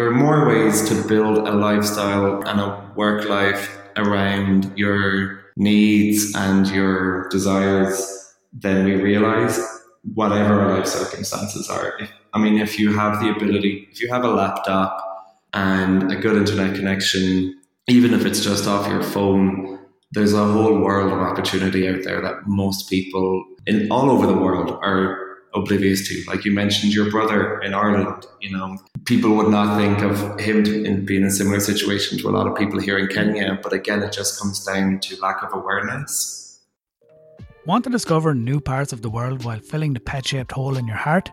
there are more ways to build a lifestyle and a work life around your needs and your desires than we realize, whatever our life circumstances are. If, I mean, if you have the ability, if you have a laptop and a good internet connection, even if it's just off your phone, there's a whole world of opportunity out there that most people in all over the world are oblivious to. Like you mentioned, your brother in Ireland, you know, people would not think of him in being in a similar situation to a lot of people here in Kenya. But again, it just comes down to lack of awareness. Want to discover new parts of the world while filling the pet shaped hole in your heart?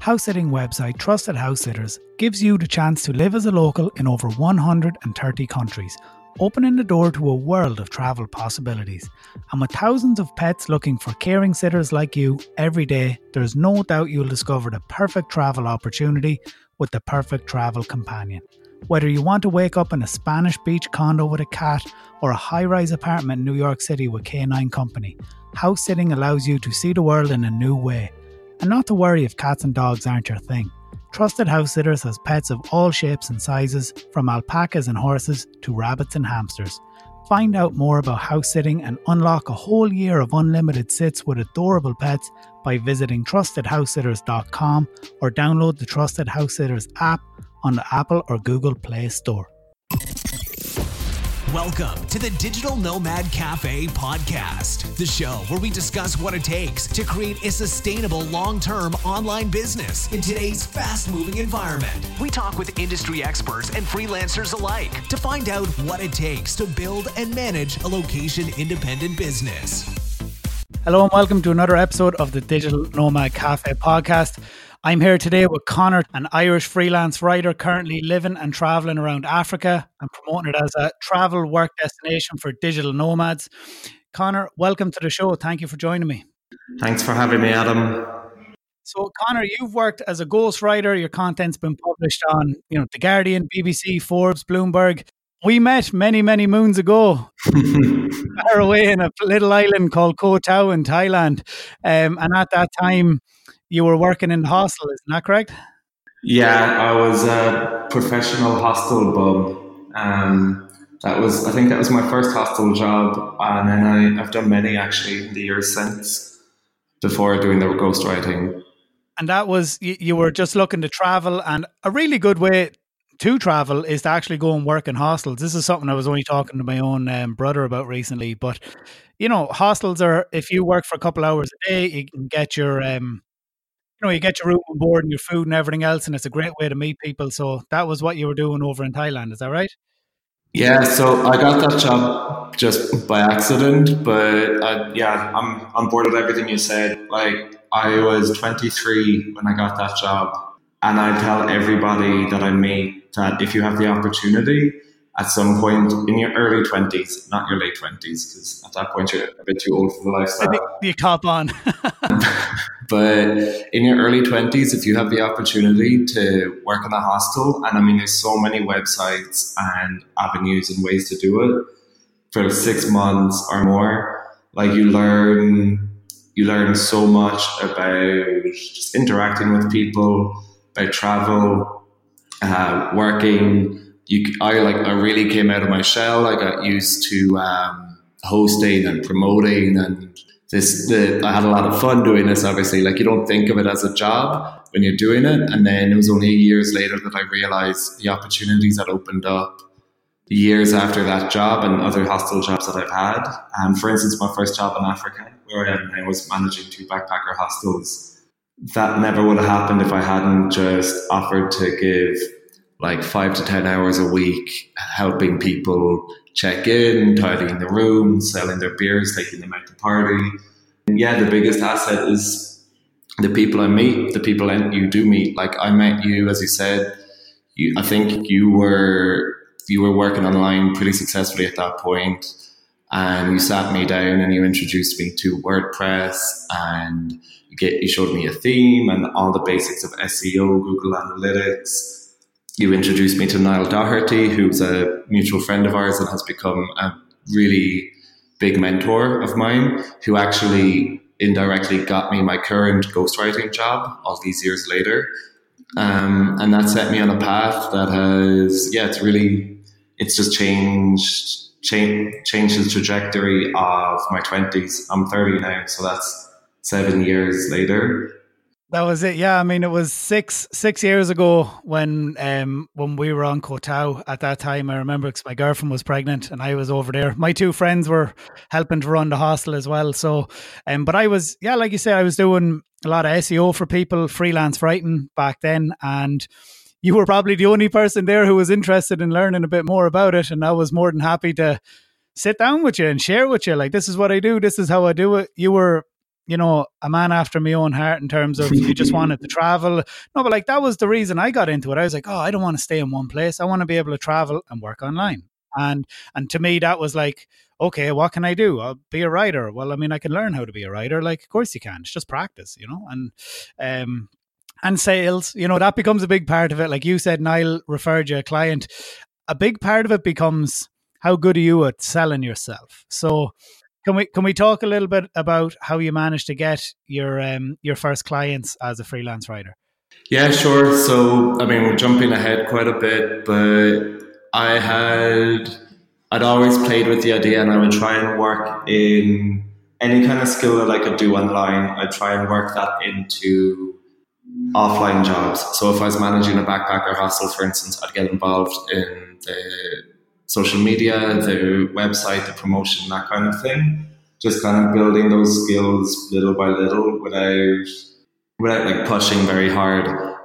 House sitting website Trusted House Sitters gives you the chance to live as a local in over 130 countries opening the door to a world of travel possibilities. And with thousands of pets looking for caring sitters like you every day, there's no doubt you'll discover the perfect travel opportunity with the perfect travel companion. Whether you want to wake up in a Spanish beach condo with a cat or a high rise apartment in New York City with K9 Company, house sitting allows you to see the world in a new way. And not to worry if cats and dogs aren't your thing. Trusted House Sitters has pets of all shapes and sizes, from alpacas and horses to rabbits and hamsters. Find out more about house sitting and unlock a whole year of unlimited sits with adorable pets by visiting trustedhousesitters.com or download the Trusted House Sitters app on the Apple or Google Play Store. Welcome to the Digital Nomad Cafe podcast, the show where we discuss what it takes to create a sustainable long term online business in today's fast moving environment. We talk with industry experts and freelancers alike to find out what it takes to build and manage a location independent business. Hello, and welcome to another episode of the Digital Nomad Cafe podcast. I'm here today with Connor, an Irish freelance writer currently living and traveling around Africa and promoting it as a travel work destination for digital nomads. Connor, welcome to the show. Thank you for joining me. Thanks for having me, Adam. So, Connor, you've worked as a ghostwriter. Your content's been published on, you know, The Guardian, BBC, Forbes, Bloomberg. We met many, many moons ago, far away in a little island called Koh Tao in Thailand. Um, and at that time, you were working in the hostel, isn't that correct? Yeah, I was a professional hostel bum. Um, that was, I think, that was my first hostel job, and then I, I've done many actually in the years since before doing the ghostwriting. And that was you, you were just looking to travel, and a really good way to travel is to actually go and work in hostels. This is something I was only talking to my own um, brother about recently. But you know, hostels are if you work for a couple hours a day, you can get your um, you know, you get your room and board and your food and everything else, and it's a great way to meet people. So that was what you were doing over in Thailand, is that right? Yeah, so I got that job just by accident, but I, yeah, I'm on board with everything you said. Like, I was 23 when I got that job, and I tell everybody that I meet that if you have the opportunity, at some point in your early 20s, not your late 20s, because at that point you're a bit too old for the lifestyle. You cop on. but in your early 20s, if you have the opportunity to work in a hostel, and I mean, there's so many websites and avenues and ways to do it for six months or more, like you learn, you learn so much about just interacting with people, about travel, uh, working you, I like, I really came out of my shell. I got used to um, hosting and promoting, and this. The, I had a lot of fun doing this. Obviously, like you don't think of it as a job when you're doing it, and then it was only years later that I realized the opportunities that opened up years after that job and other hostel jobs that I've had. And um, for instance, my first job in Africa, where I now, was managing two backpacker hostels. That never would have happened if I hadn't just offered to give like five to 10 hours a week helping people check in, tidying the room, selling their beers, taking them out to party. And yeah, the biggest asset is the people I meet, the people you do meet. Like I met you, as you said, you, I think you were, you were working online pretty successfully at that point and you sat me down and you introduced me to WordPress and get, you showed me a theme and all the basics of SEO, Google Analytics, you introduced me to Niall Doherty, who's a mutual friend of ours and has become a really big mentor of mine, who actually indirectly got me my current ghostwriting job all these years later. Um, and that set me on a path that has, yeah, it's really, it's just changed, change, changed the trajectory of my 20s. I'm 30 now, so that's seven years later. That was it. Yeah, I mean, it was six six years ago when um when we were on Koh Tao. At that time, I remember because my girlfriend was pregnant and I was over there. My two friends were helping to run the hostel as well. So, um, but I was yeah, like you said, I was doing a lot of SEO for people, freelance writing back then, and you were probably the only person there who was interested in learning a bit more about it. And I was more than happy to sit down with you and share with you. Like, this is what I do. This is how I do it. You were you know, a man after my own heart in terms of you just wanted to travel. No, but like that was the reason I got into it. I was like, oh, I don't want to stay in one place. I want to be able to travel and work online. And and to me, that was like, okay, what can I do? I'll be a writer. Well, I mean, I can learn how to be a writer. Like, of course you can. It's just practice, you know. And um, and sales, you know, that becomes a big part of it. Like you said, Niall referred you a client. A big part of it becomes how good are you at selling yourself. So can we can we talk a little bit about how you managed to get your um, your first clients as a freelance writer? Yeah, sure. So I mean, we're jumping ahead quite a bit, but I had I'd always played with the idea, and I would try and work in any kind of skill that I could do online. I'd try and work that into offline jobs. So if I was managing a backpacker hostel, for instance, I'd get involved in the social media, the website, the promotion, that kind of thing. Just kind of building those skills little by little without without like pushing very hard.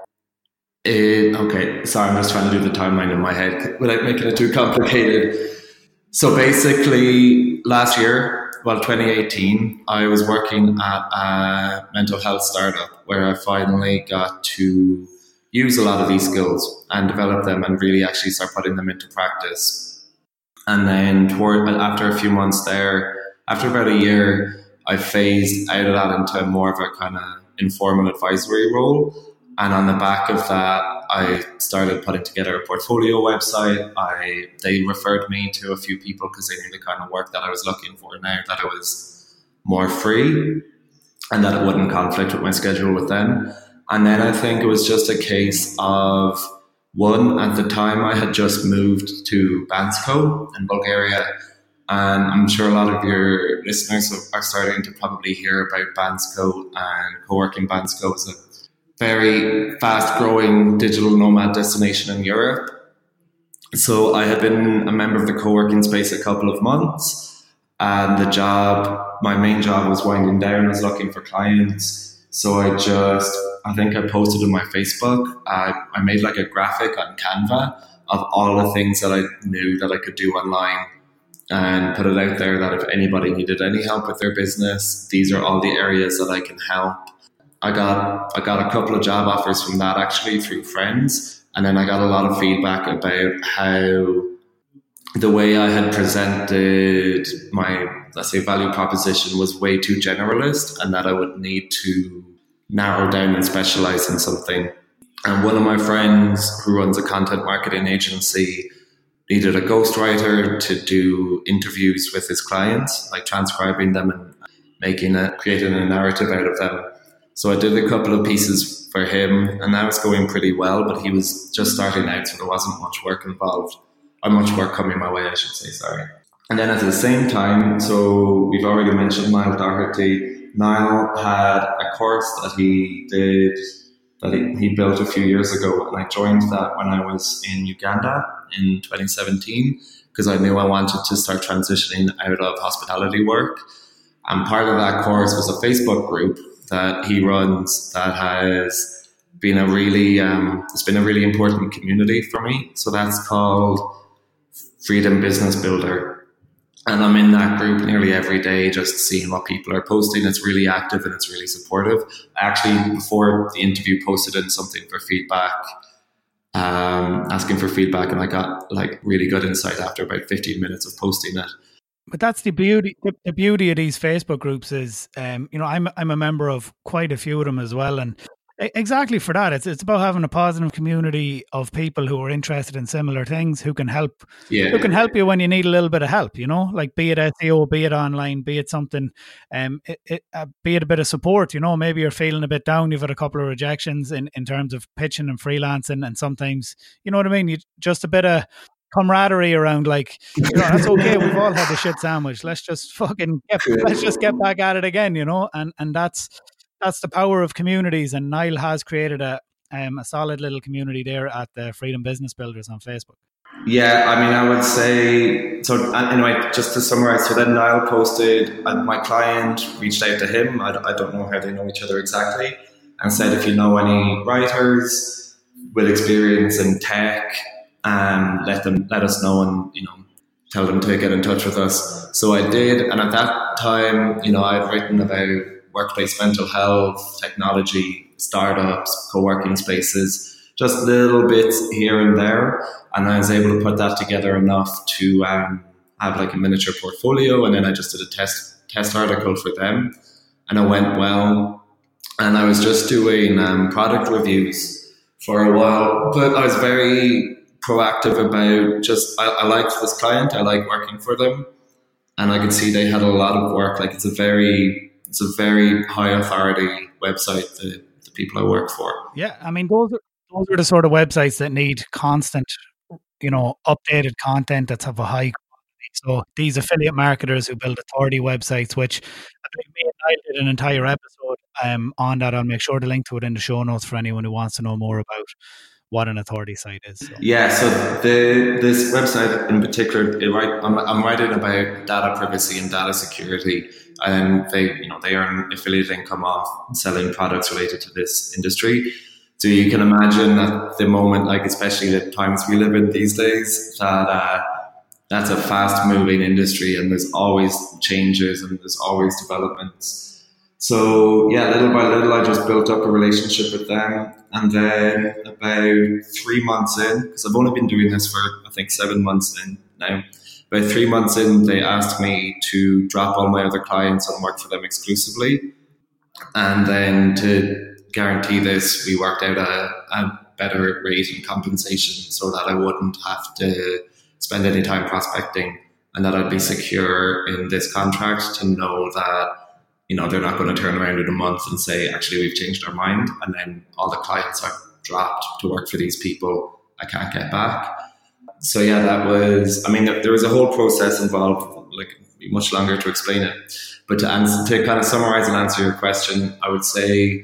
It, okay, sorry, I'm just trying to do the timeline in my head without making it too complicated. So basically, last year, well, 2018, I was working at a mental health startup where I finally got to use a lot of these skills and develop them and really actually start putting them into practice and then toward after a few months there, after about a year, I phased out of that into more of a kind of informal advisory role. And on the back of that, I started putting together a portfolio website. I they referred me to a few people because they knew the kind of work that I was looking for now that I was more free and that it wouldn't conflict with my schedule with them. And then I think it was just a case of one, at the time, I had just moved to Bansko in Bulgaria, and I'm sure a lot of your listeners are starting to probably hear about Bansko and co-working Bansko is a very fast-growing digital nomad destination in Europe. So I had been a member of the co-working space a couple of months, and the job, my main job, was winding down. I was looking for clients, so I just I think I posted on my Facebook. I, I made like a graphic on Canva of all the things that I knew that I could do online and put it out there that if anybody needed any help with their business, these are all the areas that I can help. I got I got a couple of job offers from that actually through friends, and then I got a lot of feedback about how the way I had presented my let's say value proposition was way too generalist, and that I would need to narrow down and specialize in something. And one of my friends who runs a content marketing agency needed a ghostwriter to do interviews with his clients, like transcribing them and making a creating a narrative out of them. So I did a couple of pieces for him, and that was going pretty well. But he was just starting out, so there wasn't much work involved, or much work coming my way, I should say. Sorry. And then at the same time, so we've already mentioned Niall Doherty Niall had a course that he did that he, he built a few years ago, and I joined that when I was in Uganda in 2017 because I knew I wanted to start transitioning out of hospitality work. And part of that course was a Facebook group that he runs that has been a really um, it's been a really important community for me. So that's called Freedom Business Builder and I'm in that group nearly every day, just seeing what people are posting. It's really active and it's really supportive. I actually, before the interview, posted in something for feedback, um, asking for feedback, and I got like really good insight after about 15 minutes of posting it. But that's the beauty. The beauty of these Facebook groups is, um, you know, I'm I'm a member of quite a few of them as well, and Exactly for that. It's it's about having a positive community of people who are interested in similar things who can help yeah. who can help you when you need a little bit of help, you know, like be it SEO, be it online, be it something um it, it uh, be it a bit of support, you know, maybe you're feeling a bit down, you've had a couple of rejections in, in terms of pitching and freelancing and sometimes you know what I mean, you just a bit of camaraderie around like you know, that's okay we've all had the shit sandwich. Let's just fucking get, let's just get back at it again you know? And and that's that's the power of communities, and Niall has created a um, a solid little community there at the Freedom Business Builders on Facebook. Yeah, I mean, I would say so. Anyway, just to summarize, so then Niall posted, and my client reached out to him. I, I don't know how they know each other exactly, and said, if you know any writers with experience in tech, um, let them let us know, and you know, tell them to get in touch with us. So I did, and at that time, you know, I'd written about workplace mental health, technology, startups, co-working spaces, just little bits here and there. And I was able to put that together enough to um, have like a miniature portfolio. And then I just did a test test article for them, and it went well. And I was just doing um, product reviews for a while, but I was very proactive about just I, I liked this client, I like working for them, and I could see they had a lot of work. Like it's a very it's a very high authority website. The, the people I work for. Yeah, I mean those are those are the sort of websites that need constant, you know, updated content that's of a high quality. So these affiliate marketers who build authority websites, which I think me and I did an entire episode um, on that. I'll make sure to link to it in the show notes for anyone who wants to know more about what an authority site is. So. Yeah, so the this website in particular, it, I'm, I'm writing about data privacy and data security and they you know they earn affiliate income off selling products related to this industry. So you can imagine at the moment, like especially the times we live in these days, that uh, that's a fast moving industry and there's always changes and there's always developments. So yeah, little by little, I just built up a relationship with them, and then about three months in, because I've only been doing this for I think seven months in now about three months in, they asked me to drop all my other clients and work for them exclusively. And then to guarantee this, we worked out a, a better rate and compensation so that I wouldn't have to spend any time prospecting and that I'd be secure in this contract to know that you know they're not going to turn around in a month and say actually we've changed our mind and then all the clients are dropped to work for these people I can't get back so yeah, that was. I mean, there, was a whole process involved, like much longer to explain it. But to answer, to kind of summarize and answer your question, I would say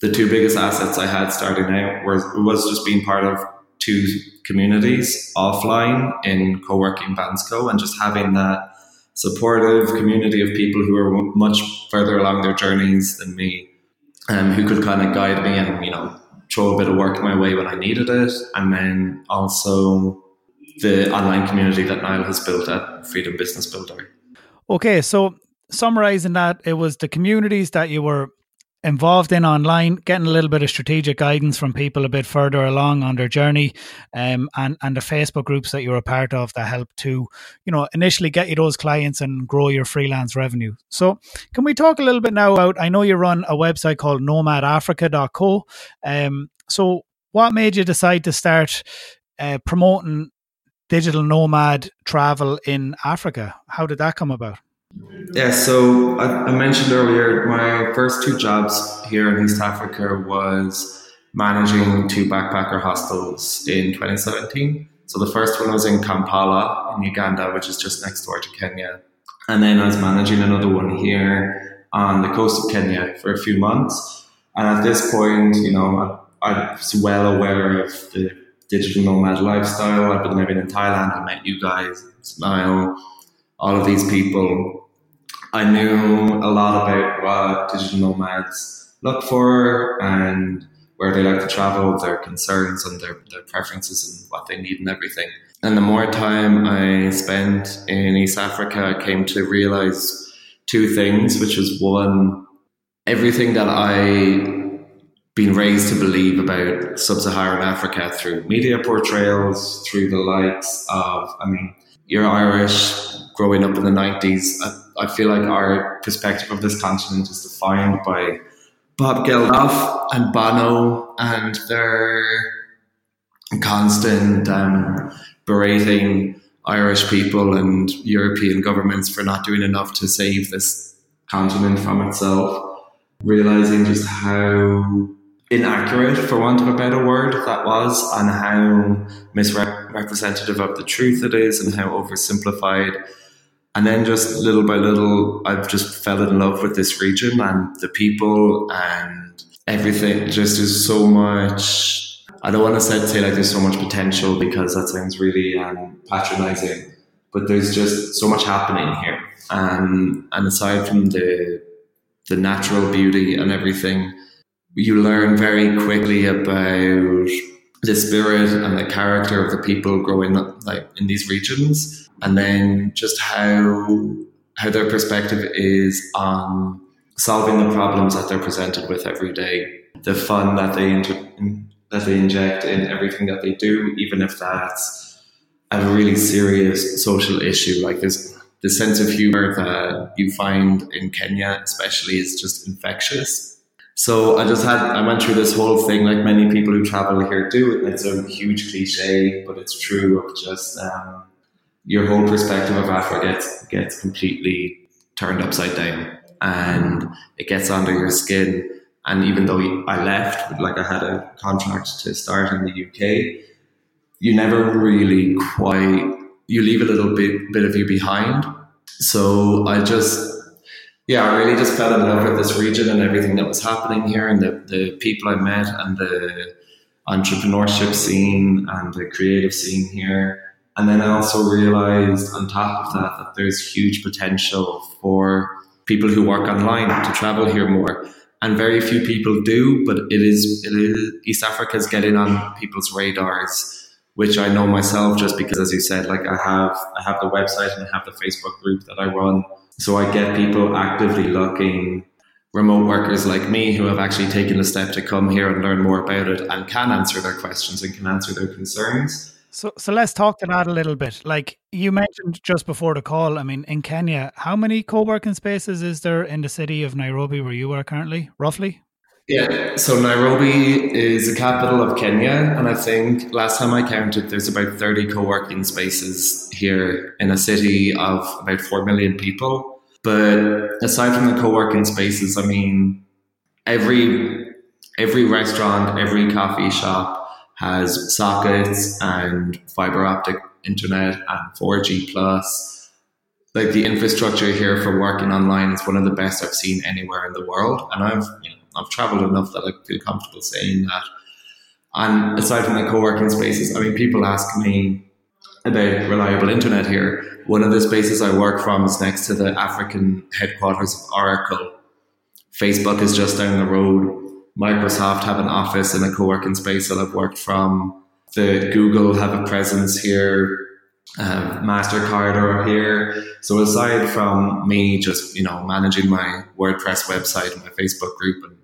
the two biggest assets I had starting out was was just being part of two communities offline in co-working Bansko and just having that supportive community of people who are much further along their journeys than me and um, who could kind of guide me and you know throw a bit of work my way when I needed it and then also the online community that Niall has built at Freedom Business Builder. Okay, so summarizing that, it was the communities that you were involved in online, getting a little bit of strategic guidance from people a bit further along on their journey, um, and and the Facebook groups that you're a part of that help to, you know, initially get you those clients and grow your freelance revenue. So, can we talk a little bit now about? I know you run a website called NomadAfrica.co. Um, so, what made you decide to start uh, promoting digital nomad travel in Africa. How did that come about? Yeah, so I, I, mentioned earlier my first two jobs here in East Africa was managing two backpacker hostels in 2017. So the first one was in Kampala in Uganda, which is just next door to Kenya. And then I was managing another one here on the coast of Kenya for a few months. And at this point, you know, I, I was well aware of the digital nomad lifestyle. I've been living in Thailand. I met you guys, Niall, all of these people. I knew a lot about what digital nomads look for and where they like to travel, their concerns and their, their preferences and what they need and everything. And the more time I spent in East Africa, I came to realize two things, which was one, everything that I been raised to believe about sub-Saharan Africa through media portrayals, through the likes of, I mean, you're Irish, growing up in the 90s. I, feel like our perspective of this continent is defined by Bob Geldof and Bono and their constant um, berating Irish people and European governments for not doing enough to save this continent from itself, realizing just how inaccurate, for want of a better word, that was, and how misrepresentative of the truth it is, and how oversimplified. And then just little by little, I've just fell in love with this region and the people and everything. Just is so much I don't want to say, like there's so much potential because that sounds really um, patronizing, but there's just so much happening here. Um, and aside from the the natural beauty and everything, you learn very quickly about the spirit and the character of the people growing up like in these regions, and then just how how their perspective is on solving the problems that they're presented with every day, the fun that they inter- that they inject in everything that they do, even if that's a really serious social issue. Like this, the sense of humor that you find in Kenya, especially, is just infectious. So I just had, I went through this whole thing like many people who travel here do. It's a huge cliche, but it's true of just um, your whole perspective of Africa gets, gets completely turned upside down and it gets under your skin and even though I left, like I had a contract to start in the UK, you never really quite, you leave a little bit, bit of you behind. So I just, yeah, I really just fell in love with this region and everything that was happening here and the, the people I met and the entrepreneurship scene and the creative scene here. And then I also realized on top of that that there's huge potential for people who work online to travel here more and very few people do. But it is, it is East Africa is getting on people's radars, which I know myself just because, as you said, like I have I have the website and I have the Facebook group that I run, so I get people actively looking. Remote workers like me who have actually taken the step to come here and learn more about it and can answer their questions and can answer their concerns so, so let's talk to that a little bit. Like you mentioned just before the call, I mean, in Kenya, how many co-working spaces is there in the city of Nairobi where you are currently, roughly? Yeah, so Nairobi is the capital of Kenya, and I think last time I counted, there's about 30 co-working spaces here in a city of about 4 million people. But aside from the co-working spaces, I mean, every every restaurant, every coffee shop, has sockets and fiber optic internet and 4G plus. Like the infrastructure here for working online is one of the best I've seen anywhere in the world, and I've you know, I've traveled enough that I feel comfortable saying that. And aside from the co-working spaces, I mean, people ask me about reliable internet here. One of the spaces I work from is next to the African headquarters of Oracle. Facebook is just down the road Microsoft have an office and a co-working space that I've worked from. The Google have a presence here. Mastercard are here. So aside from me just you know managing my WordPress website and my Facebook group and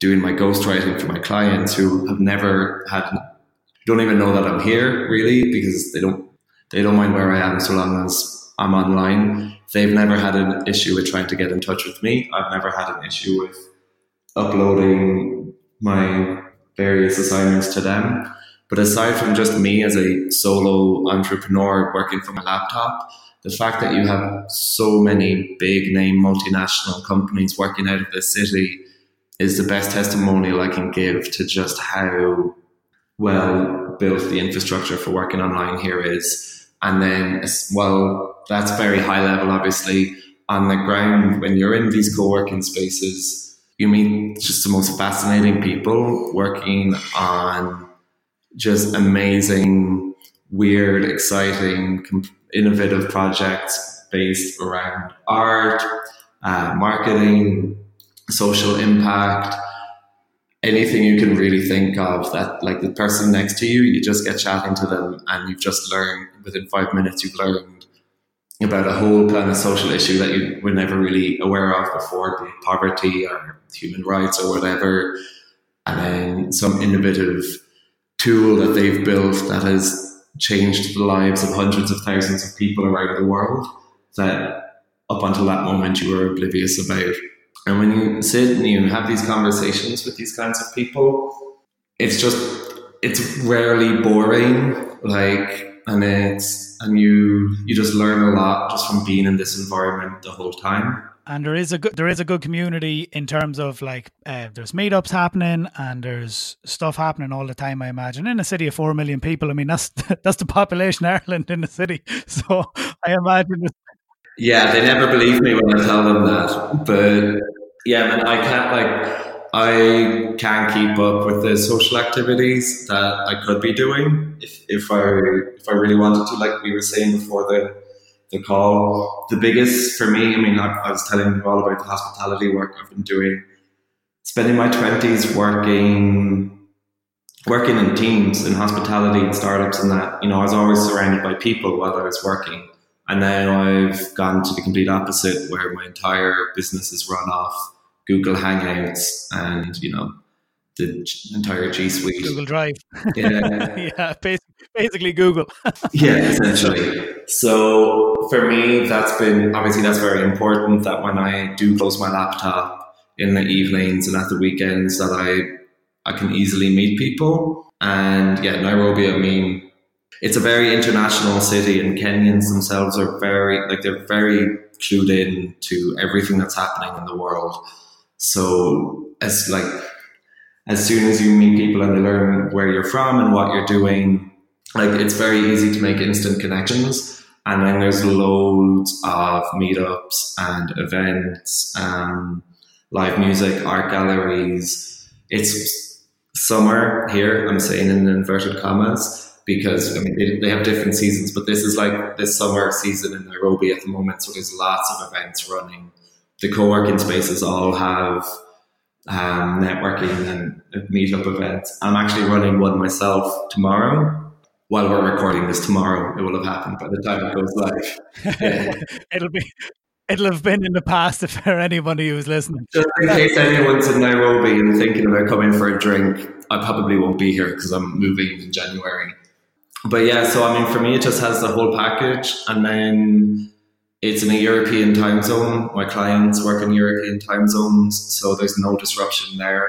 doing my ghostwriting for my clients who have never had don't even know that I'm here really because they don't they don't mind where I am so long as I'm online. They've never had an issue with trying to get in touch with me. I've never had an issue with uploading my various assignments to them. But aside from just me as a solo entrepreneur working from a laptop, the fact that you have so many big name multinational companies working out of this city is the best testimonial I can give to just how well built the infrastructure for working online here is. And then, well, that's very high level, obviously. On the ground, when you're in these co working spaces, you meet just the most fascinating people working on just amazing, weird, exciting, innovative projects based around art, uh, marketing, social impact, anything you can really think of that like the person next to you, you just get chatting to them and you've just learned within five minutes, you've learned about a whole kind of social issue that you were never really aware of before, poverty or human rights or whatever, and then some innovative tool that they've built that has changed the lives of hundreds of thousands of people around the world that up until that moment you were oblivious about. And when you sit and you have these conversations with these kinds of people, it's just it's rarely boring. Like and it's and you you just learn a lot just from being in this environment the whole time and there is a good there is a good community in terms of like uh, there's meetups happening and there's stuff happening all the time i imagine in a city of 4 million people i mean that's that's the population ireland in the city so i imagine yeah they never believe me when i tell them that but yeah man i can't like I can't keep up with the social activities that I could be doing if, if I if I really wanted to. Like we were saying before the the call, the biggest for me. I mean, I, I was telling you all about the hospitality work I've been doing. Spending my twenties working working in teams in hospitality and startups and that. You know, I was always surrounded by people while I was working. And now I've gone to the complete opposite, where my entire business is run off Google Hangouts and you know the entire G Suite, Google Drive. Yeah, yeah, basically, basically Google. yeah, essentially. So for me, that's been obviously that's very important. That when I do close my laptop in the evenings and at the weekends, that I I can easily meet people. And yeah, Nairobi. I mean, it's a very international city, and Kenyans themselves are very like they're very clued in to everything that's happening in the world. So as like as soon as you meet people and they learn where you're from and what you're doing, like it's very easy to make instant connections. And then there's loads of meetups and events, um, live music, art galleries. It's summer here. I'm saying in inverted commas because I mean they, they have different seasons, but this is like this summer season in Nairobi at the moment. So there's lots of events running the co-working spaces all have um, networking and meetup events. I'm actually running one myself tomorrow. While we're recording this tomorrow, it will have happened by the time it goes live. Yeah. it'll be it'll have been in the past if for anybody who's listening. Just in case anyone's in Nairobi and thinking about coming for a drink, I probably won't be here because I'm moving in January. But yeah, so I mean, for me, it just has the whole package, and then it's in a European time zone. My clients work in European time zones, so there's no disruption there.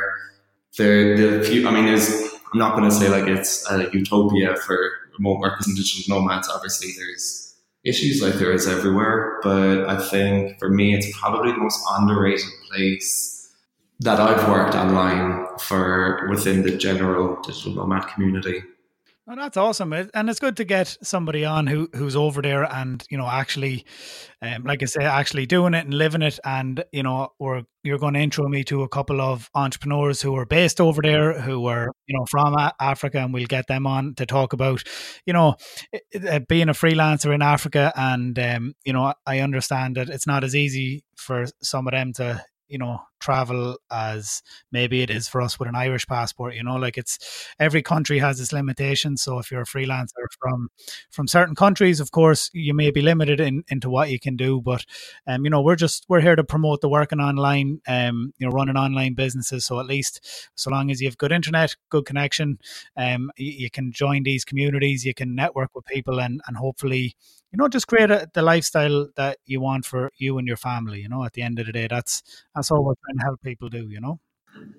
The the few, I mean, there's I'm not going to say like it's a utopia for remote workers and digital nomads. Obviously, there's issues like there is everywhere, but I think for me, it's probably the most underrated place that I've worked online for within the general digital nomad community. Oh, that's awesome, and it's good to get somebody on who who's over there and you know actually, um, like I say, actually doing it and living it. And you know, or you're going to intro me to a couple of entrepreneurs who are based over there, who are you know from Africa, and we'll get them on to talk about, you know, being a freelancer in Africa. And um, you know, I understand that it's not as easy for some of them to you know travel as maybe it is for us with an Irish passport. You know, like it's every country has its limitations. So if you're a freelancer from from certain countries, of course, you may be limited in into what you can do. But um, you know, we're just we're here to promote the working online, um, you know, running online businesses. So at least so long as you have good internet, good connection, um, you, you can join these communities, you can network with people, and and hopefully you know just create a, the lifestyle that you want for you and your family you know at the end of the day that's that's all we're to help people do you know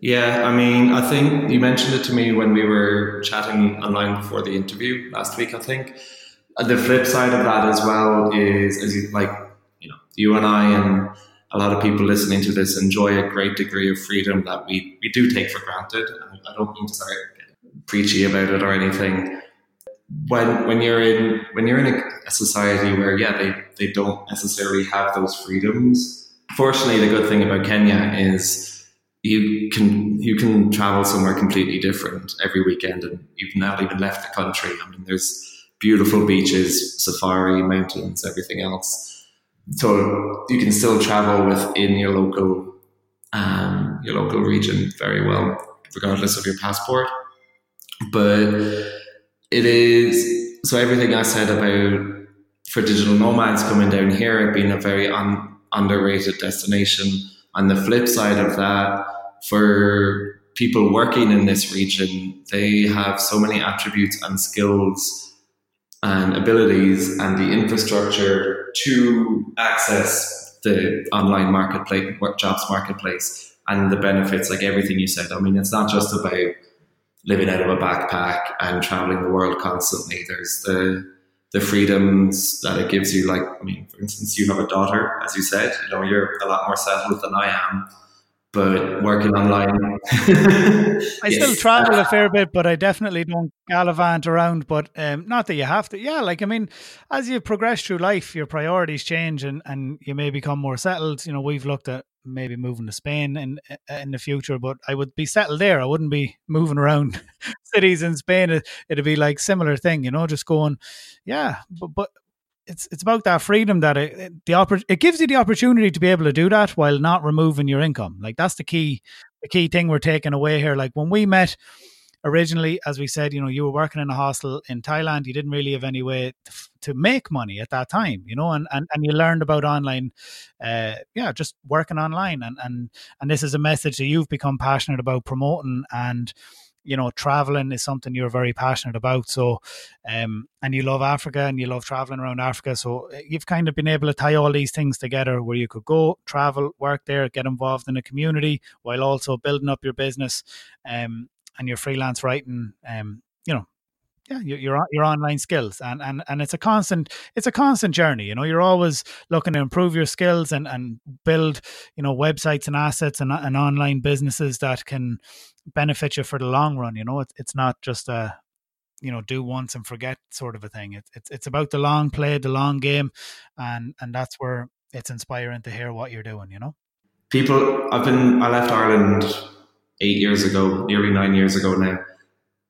yeah i mean i think you mentioned it to me when we were chatting online before the interview last week i think the flip side of that as well is as you like you know you and i and a lot of people listening to this enjoy a great degree of freedom that we, we do take for granted. I don't mean to start preachy about it or anything, when when you're in when you're in a, a, society where yeah they they don't necessarily have those freedoms. Fortunately, the good thing about Kenya is you can you can travel somewhere completely different every weekend, and you've not even left the country. I mean, there's beautiful beaches, safari, mountains, everything else. So you can still travel within your local um, your local region very well, regardless of your passport. But it is so everything I said about for digital nomads coming down here it being a very un, underrated destination. On the flip side of that, for people working in this region, they have so many attributes and skills and abilities and the infrastructure to access the online marketplace, jobs marketplace, and the benefits, like everything you said. I mean, it's not just about living out of a backpack and traveling the world constantly. There's the the freedoms that it gives you. Like, I mean, for instance, you have a daughter, as you said. You know, you're a lot more settled than I am but working online. I yes. still travel a fair bit, but I definitely don't gallivant around. But um, not that you have to. Yeah, like I mean, as you progress through life, your priorities change, and and you may become more settled. You know, we've looked at maybe moving to Spain in in the future, but I would be settled there. I wouldn't be moving around cities in Spain. It, it'd be like similar thing, you know, just going, yeah. But but it's it's about that freedom that it, it the oppor- it gives you the opportunity to be able to do that while not removing your income. Like that's the key the key thing we're taking away here. Like when we met originally, as we said, you know, you were working in a hostel in Thailand. You didn't really have any way to, to make money at that time, you know, and, and, and you learned about online, uh, yeah, just working online. And, and, and this is a message that you've become passionate about promoting and, you know, traveling is something you're very passionate about. So, um, and you love Africa and you love traveling around Africa. So uh, you've kind of been able to tie all these things together where you could go, travel, work there, get involved in the community while also building up your business, um, and your freelance writing, um, yeah your, your your online skills and and and it's a constant it's a constant journey you know you're always looking to improve your skills and and build you know websites and assets and, and online businesses that can benefit you for the long run you know? It's, it's not just a you know do once and forget sort of a thing. It's it's, it's about the long play the long game and and that's where it's inspiring to hear what you're doing you know? People i've been i left ireland eight years ago nearly nine years ago now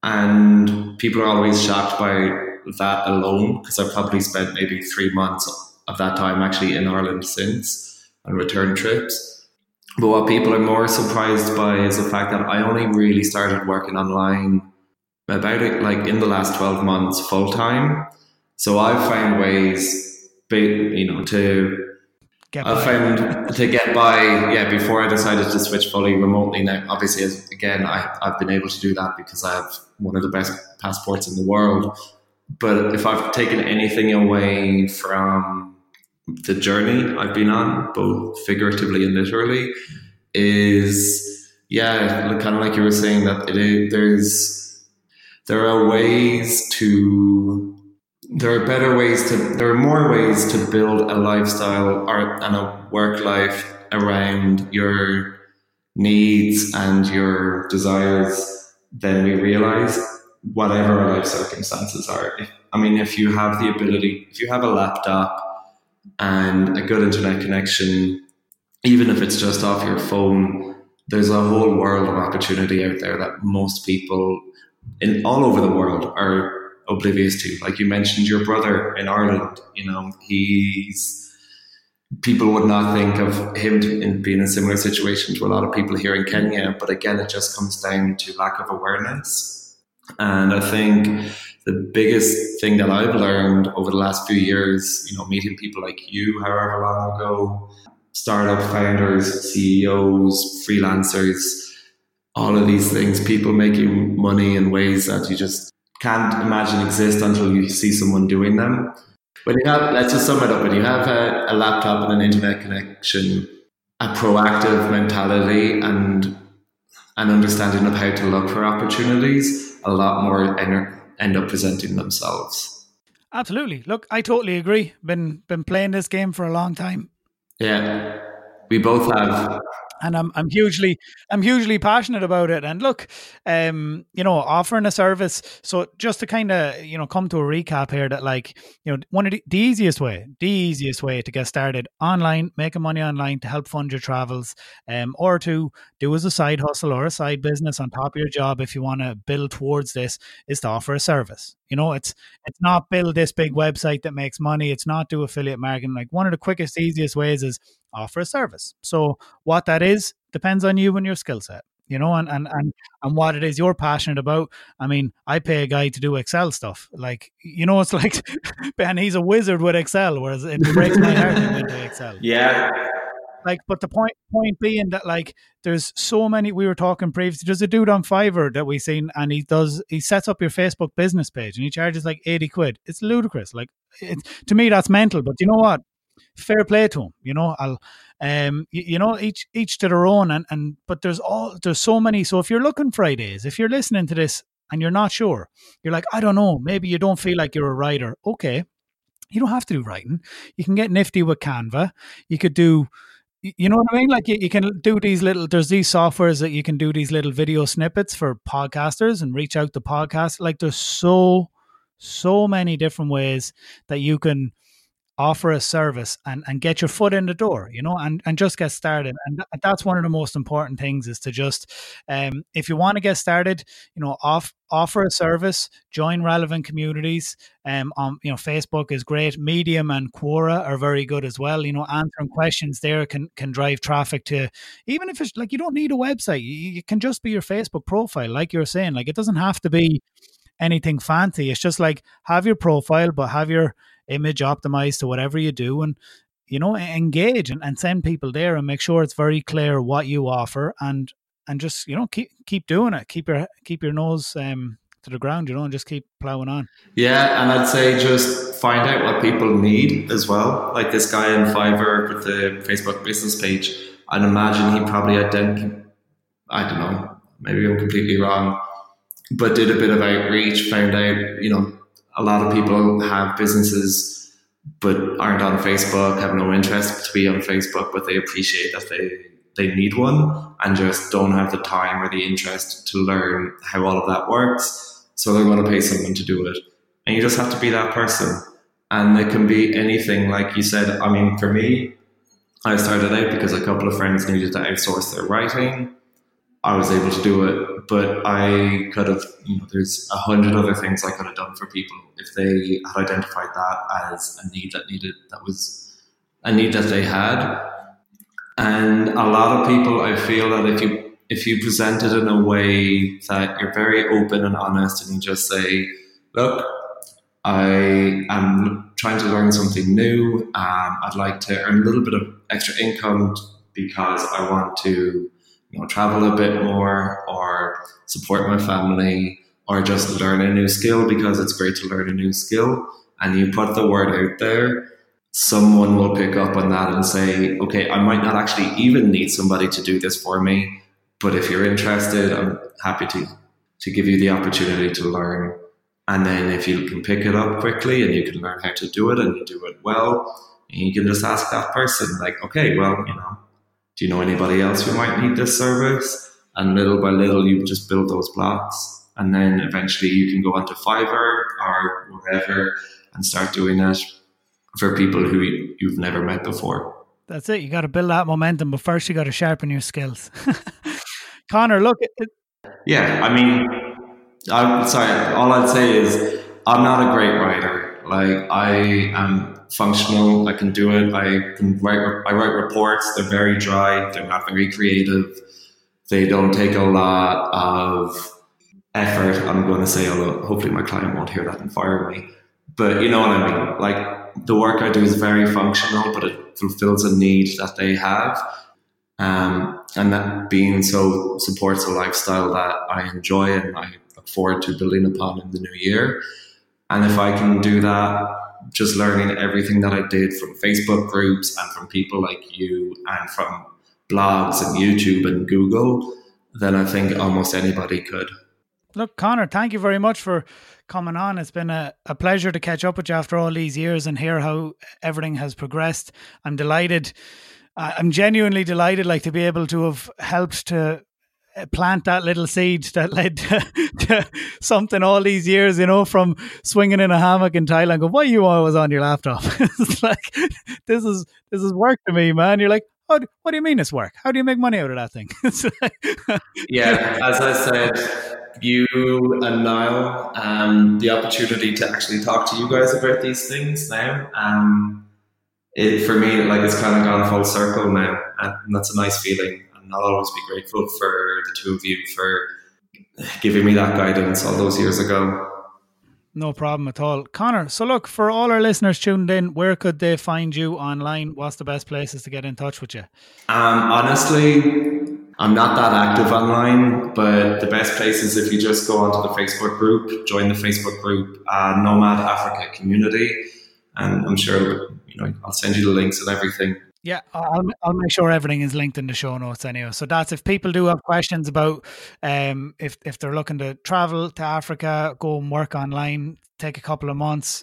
and people are always shocked by that alone because I've probably spent maybe three months of that time actually in Ireland since on return trips. But what people are more surprised by is the fact that I only really started working online about it like in the last 12 months full time. So I've found ways, you know, to Get I found to get by, yeah, before I decided to switch fully remotely. Now, obviously, as, again, I, I've been able to do that because I have one of the best passports in the world. But if I've taken anything away from the journey I've been on, both figuratively and literally, is yeah, kind of like you were saying that it is, there's there are ways to there are better ways to there are more ways to build a lifestyle or and a work life around your needs and your desires than we realize whatever our life circumstances are. If, i mean if you have the ability if you have a laptop and a good internet connection even if it's just off your phone there's a whole world of opportunity out there that most people in all over the world are oblivious to. Like you mentioned, your brother in Ireland, you know, he's people would not think of him in being in a similar situation to a lot of people here in Kenya. But again, it just comes down to lack of awareness. And I think the biggest thing that I've learned over the last few years, you know, meeting people like you, however long ago, startup founders, CEOs, freelancers, all of these things, people making money in ways that you just can't imagine exist until you see someone doing them. When you have, let's just sum it up, when you have a, a laptop and an internet connection, a proactive mentality and an understanding of how to look for opportunities, a lot more end up presenting themselves. Absolutely. Look, I totally agree. Been been playing this game for a long time. Yeah, we both have and I'm I'm hugely I'm hugely passionate about it. And look, um, you know, offering a service. So just to kind of you know come to a recap here, that like you know one of the, the easiest way, the easiest way to get started online, making money online to help fund your travels, um, or to do as a side hustle or a side business on top of your job if you want to build towards this, is to offer a service. You know, it's it's not build this big website that makes money. It's not do affiliate marketing. Like one of the quickest, easiest ways is Uh, offer a service. So what that is depends on you and your skill set. You know, and, and and and what it is you're passionate about. I mean, I pay a guy to do Excel stuff. Like, you know, it's like Ben, he's a wizard with Excel, whereas it breaks my heart to into Excel. Yeah, like but the point point being that like there's so many we were talking previously there's a dude on fiverr that we seen and he does he sets up your facebook business page and he charges like 80 quid it's ludicrous like it, to me that's mental but you know what fair play to them. You know, I'll um you, you, know each each to their own and and but there's all there's so many. So if you're looking Fridays, if you're listening to this and you're not sure, you're like I don't know, maybe you don't feel like you're a writer. Okay, you don't have to do writing. You can get nifty with Canva. You could do you know what I mean? Like you, you can do these little, there's these softwares that you can do these little video snippets for podcasters and reach out to podcasts. Like there's so, so many different ways that you can offer a service and, and get your foot in the door, you know, and, and just get started. And th- that's one of the most important things is to just, um, if you want to get started, you know, off, offer a service, join relevant communities. Um, on, you know, Facebook is great. Medium and Quora are very good as well. You know, answering questions there can, can drive traffic to, even if it's like, you don't need a website, you, you can just be your Facebook profile. Like you're saying, like it doesn't have to be anything fancy. It's just like have your profile, but have your, image optimized to whatever you do and you know engage and, and send people there and make sure it's very clear what you offer and and just you know keep keep doing it. Keep your keep your nose um to the ground you know and just keep plowing on. Yeah and i'd say just find out what people need as well. Like this guy in fiverr with the facebook business page i'd imagine he probably identified i don't know maybe i'm completely wrong but did a bit of outreach found out you know a lot of people have businesses but aren't on Facebook, have no interest to be on Facebook, but they appreciate that they they need one and just don't have the time or the interest to learn how all of that works. So they're going to pay someone to do it. And you just have to be that person. And it can be anything, like you said. I mean, for me, I started out because a couple of friends needed to outsource their writing. I was able to do it, but I could have, you know, there's a hundred other things I could have done for people if they had identified that as a need that needed, that was a need that they had. And a lot of people, I feel that if you, if you present it in a way that you're very open and honest and you just say, look, I am trying to learn something new. Um, I'd like to earn a little bit of extra income because I want to you know, travel a bit more or support my family or just learn a new skill because it's great to learn a new skill and you put the word out there, someone will pick up on that and say, okay, I might not actually even need somebody to do this for me, but if you're interested, I'm happy to, to give you the opportunity to learn. And then if you can pick it up quickly and you can learn how to do it and you do it well, you can just ask that person, like, okay, well, you know, do you know anybody else who might need this service? And little by little, you just build those blocks. And then eventually you can go onto Fiverr or wherever and start doing it for people who you've never met before. That's it. You got to build that momentum, but first you got to sharpen your skills. Connor, look. It, yeah, I mean, I'm sorry. All I'd say is I'm not a great writer. Like I am functional. I can do it. I can write. I write reports. They're very dry. They're not very creative. They don't take a lot of effort. I'm going to say, although hopefully my client won't hear that and fire me. But you know what I mean. Like the work I do is very functional, but it fulfills a need that they have. Um, and that being so supports a lifestyle that I enjoy and I look forward to building upon in the new year. And if I can do that just learning everything that I did from Facebook groups and from people like you and from blogs and YouTube and Google, then I think almost anybody could. Look, Connor, thank you very much for coming on. It's been a, a pleasure to catch up with you after all these years and hear how everything has progressed. I'm delighted. I'm genuinely delighted, like to be able to have helped to plant that little seed that led to, to, something all these years, you know, from swinging in a hammock in Thailand. Go, why you always on your laptop? it's like this is this is work to me, man. You're like, what do you mean it's work? How do you make money out of that thing? yeah, as I said, you and Niall, um, the opportunity to actually talk to you guys about these things now. Um, it for me, like it's kind of gone full circle now, and that's a nice feeling and I'll always be grateful for the two of you for giving me that guidance all those years ago. No problem at all. Connor, so look, for all our listeners tuned in, where could they find you online? What's the best places to get in touch with you? Um, honestly, I'm not that active online, but the best place is if you just go onto the Facebook group, join the Facebook group, uh, Nomad Africa Community. And I'm sure you know I'll send you the links and everything. Yeah, I'll, I'll make sure everything is linked in the show notes anyway. So that's if people do have questions about um, if if they're looking to travel to Africa, go and work online, take a couple of months.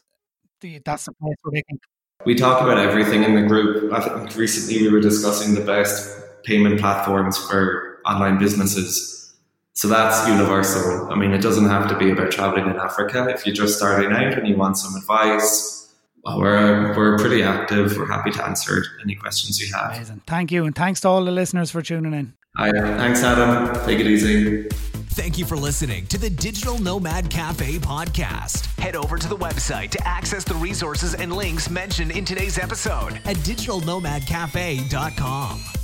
That's the place where they can. We talk about everything in the group. I think recently we were discussing the best payment platforms for online businesses. So that's universal. I mean, it doesn't have to be about traveling in Africa. If you're just starting out and you want some advice, well, we're, uh, we're pretty active. We're happy to answer any questions you have. Amazing. Thank you. And thanks to all the listeners for tuning in. Hi, thanks, Adam. Take it easy. Thank you for listening to the Digital Nomad Cafe podcast. Head over to the website to access the resources and links mentioned in today's episode at digitalnomadcafe.com.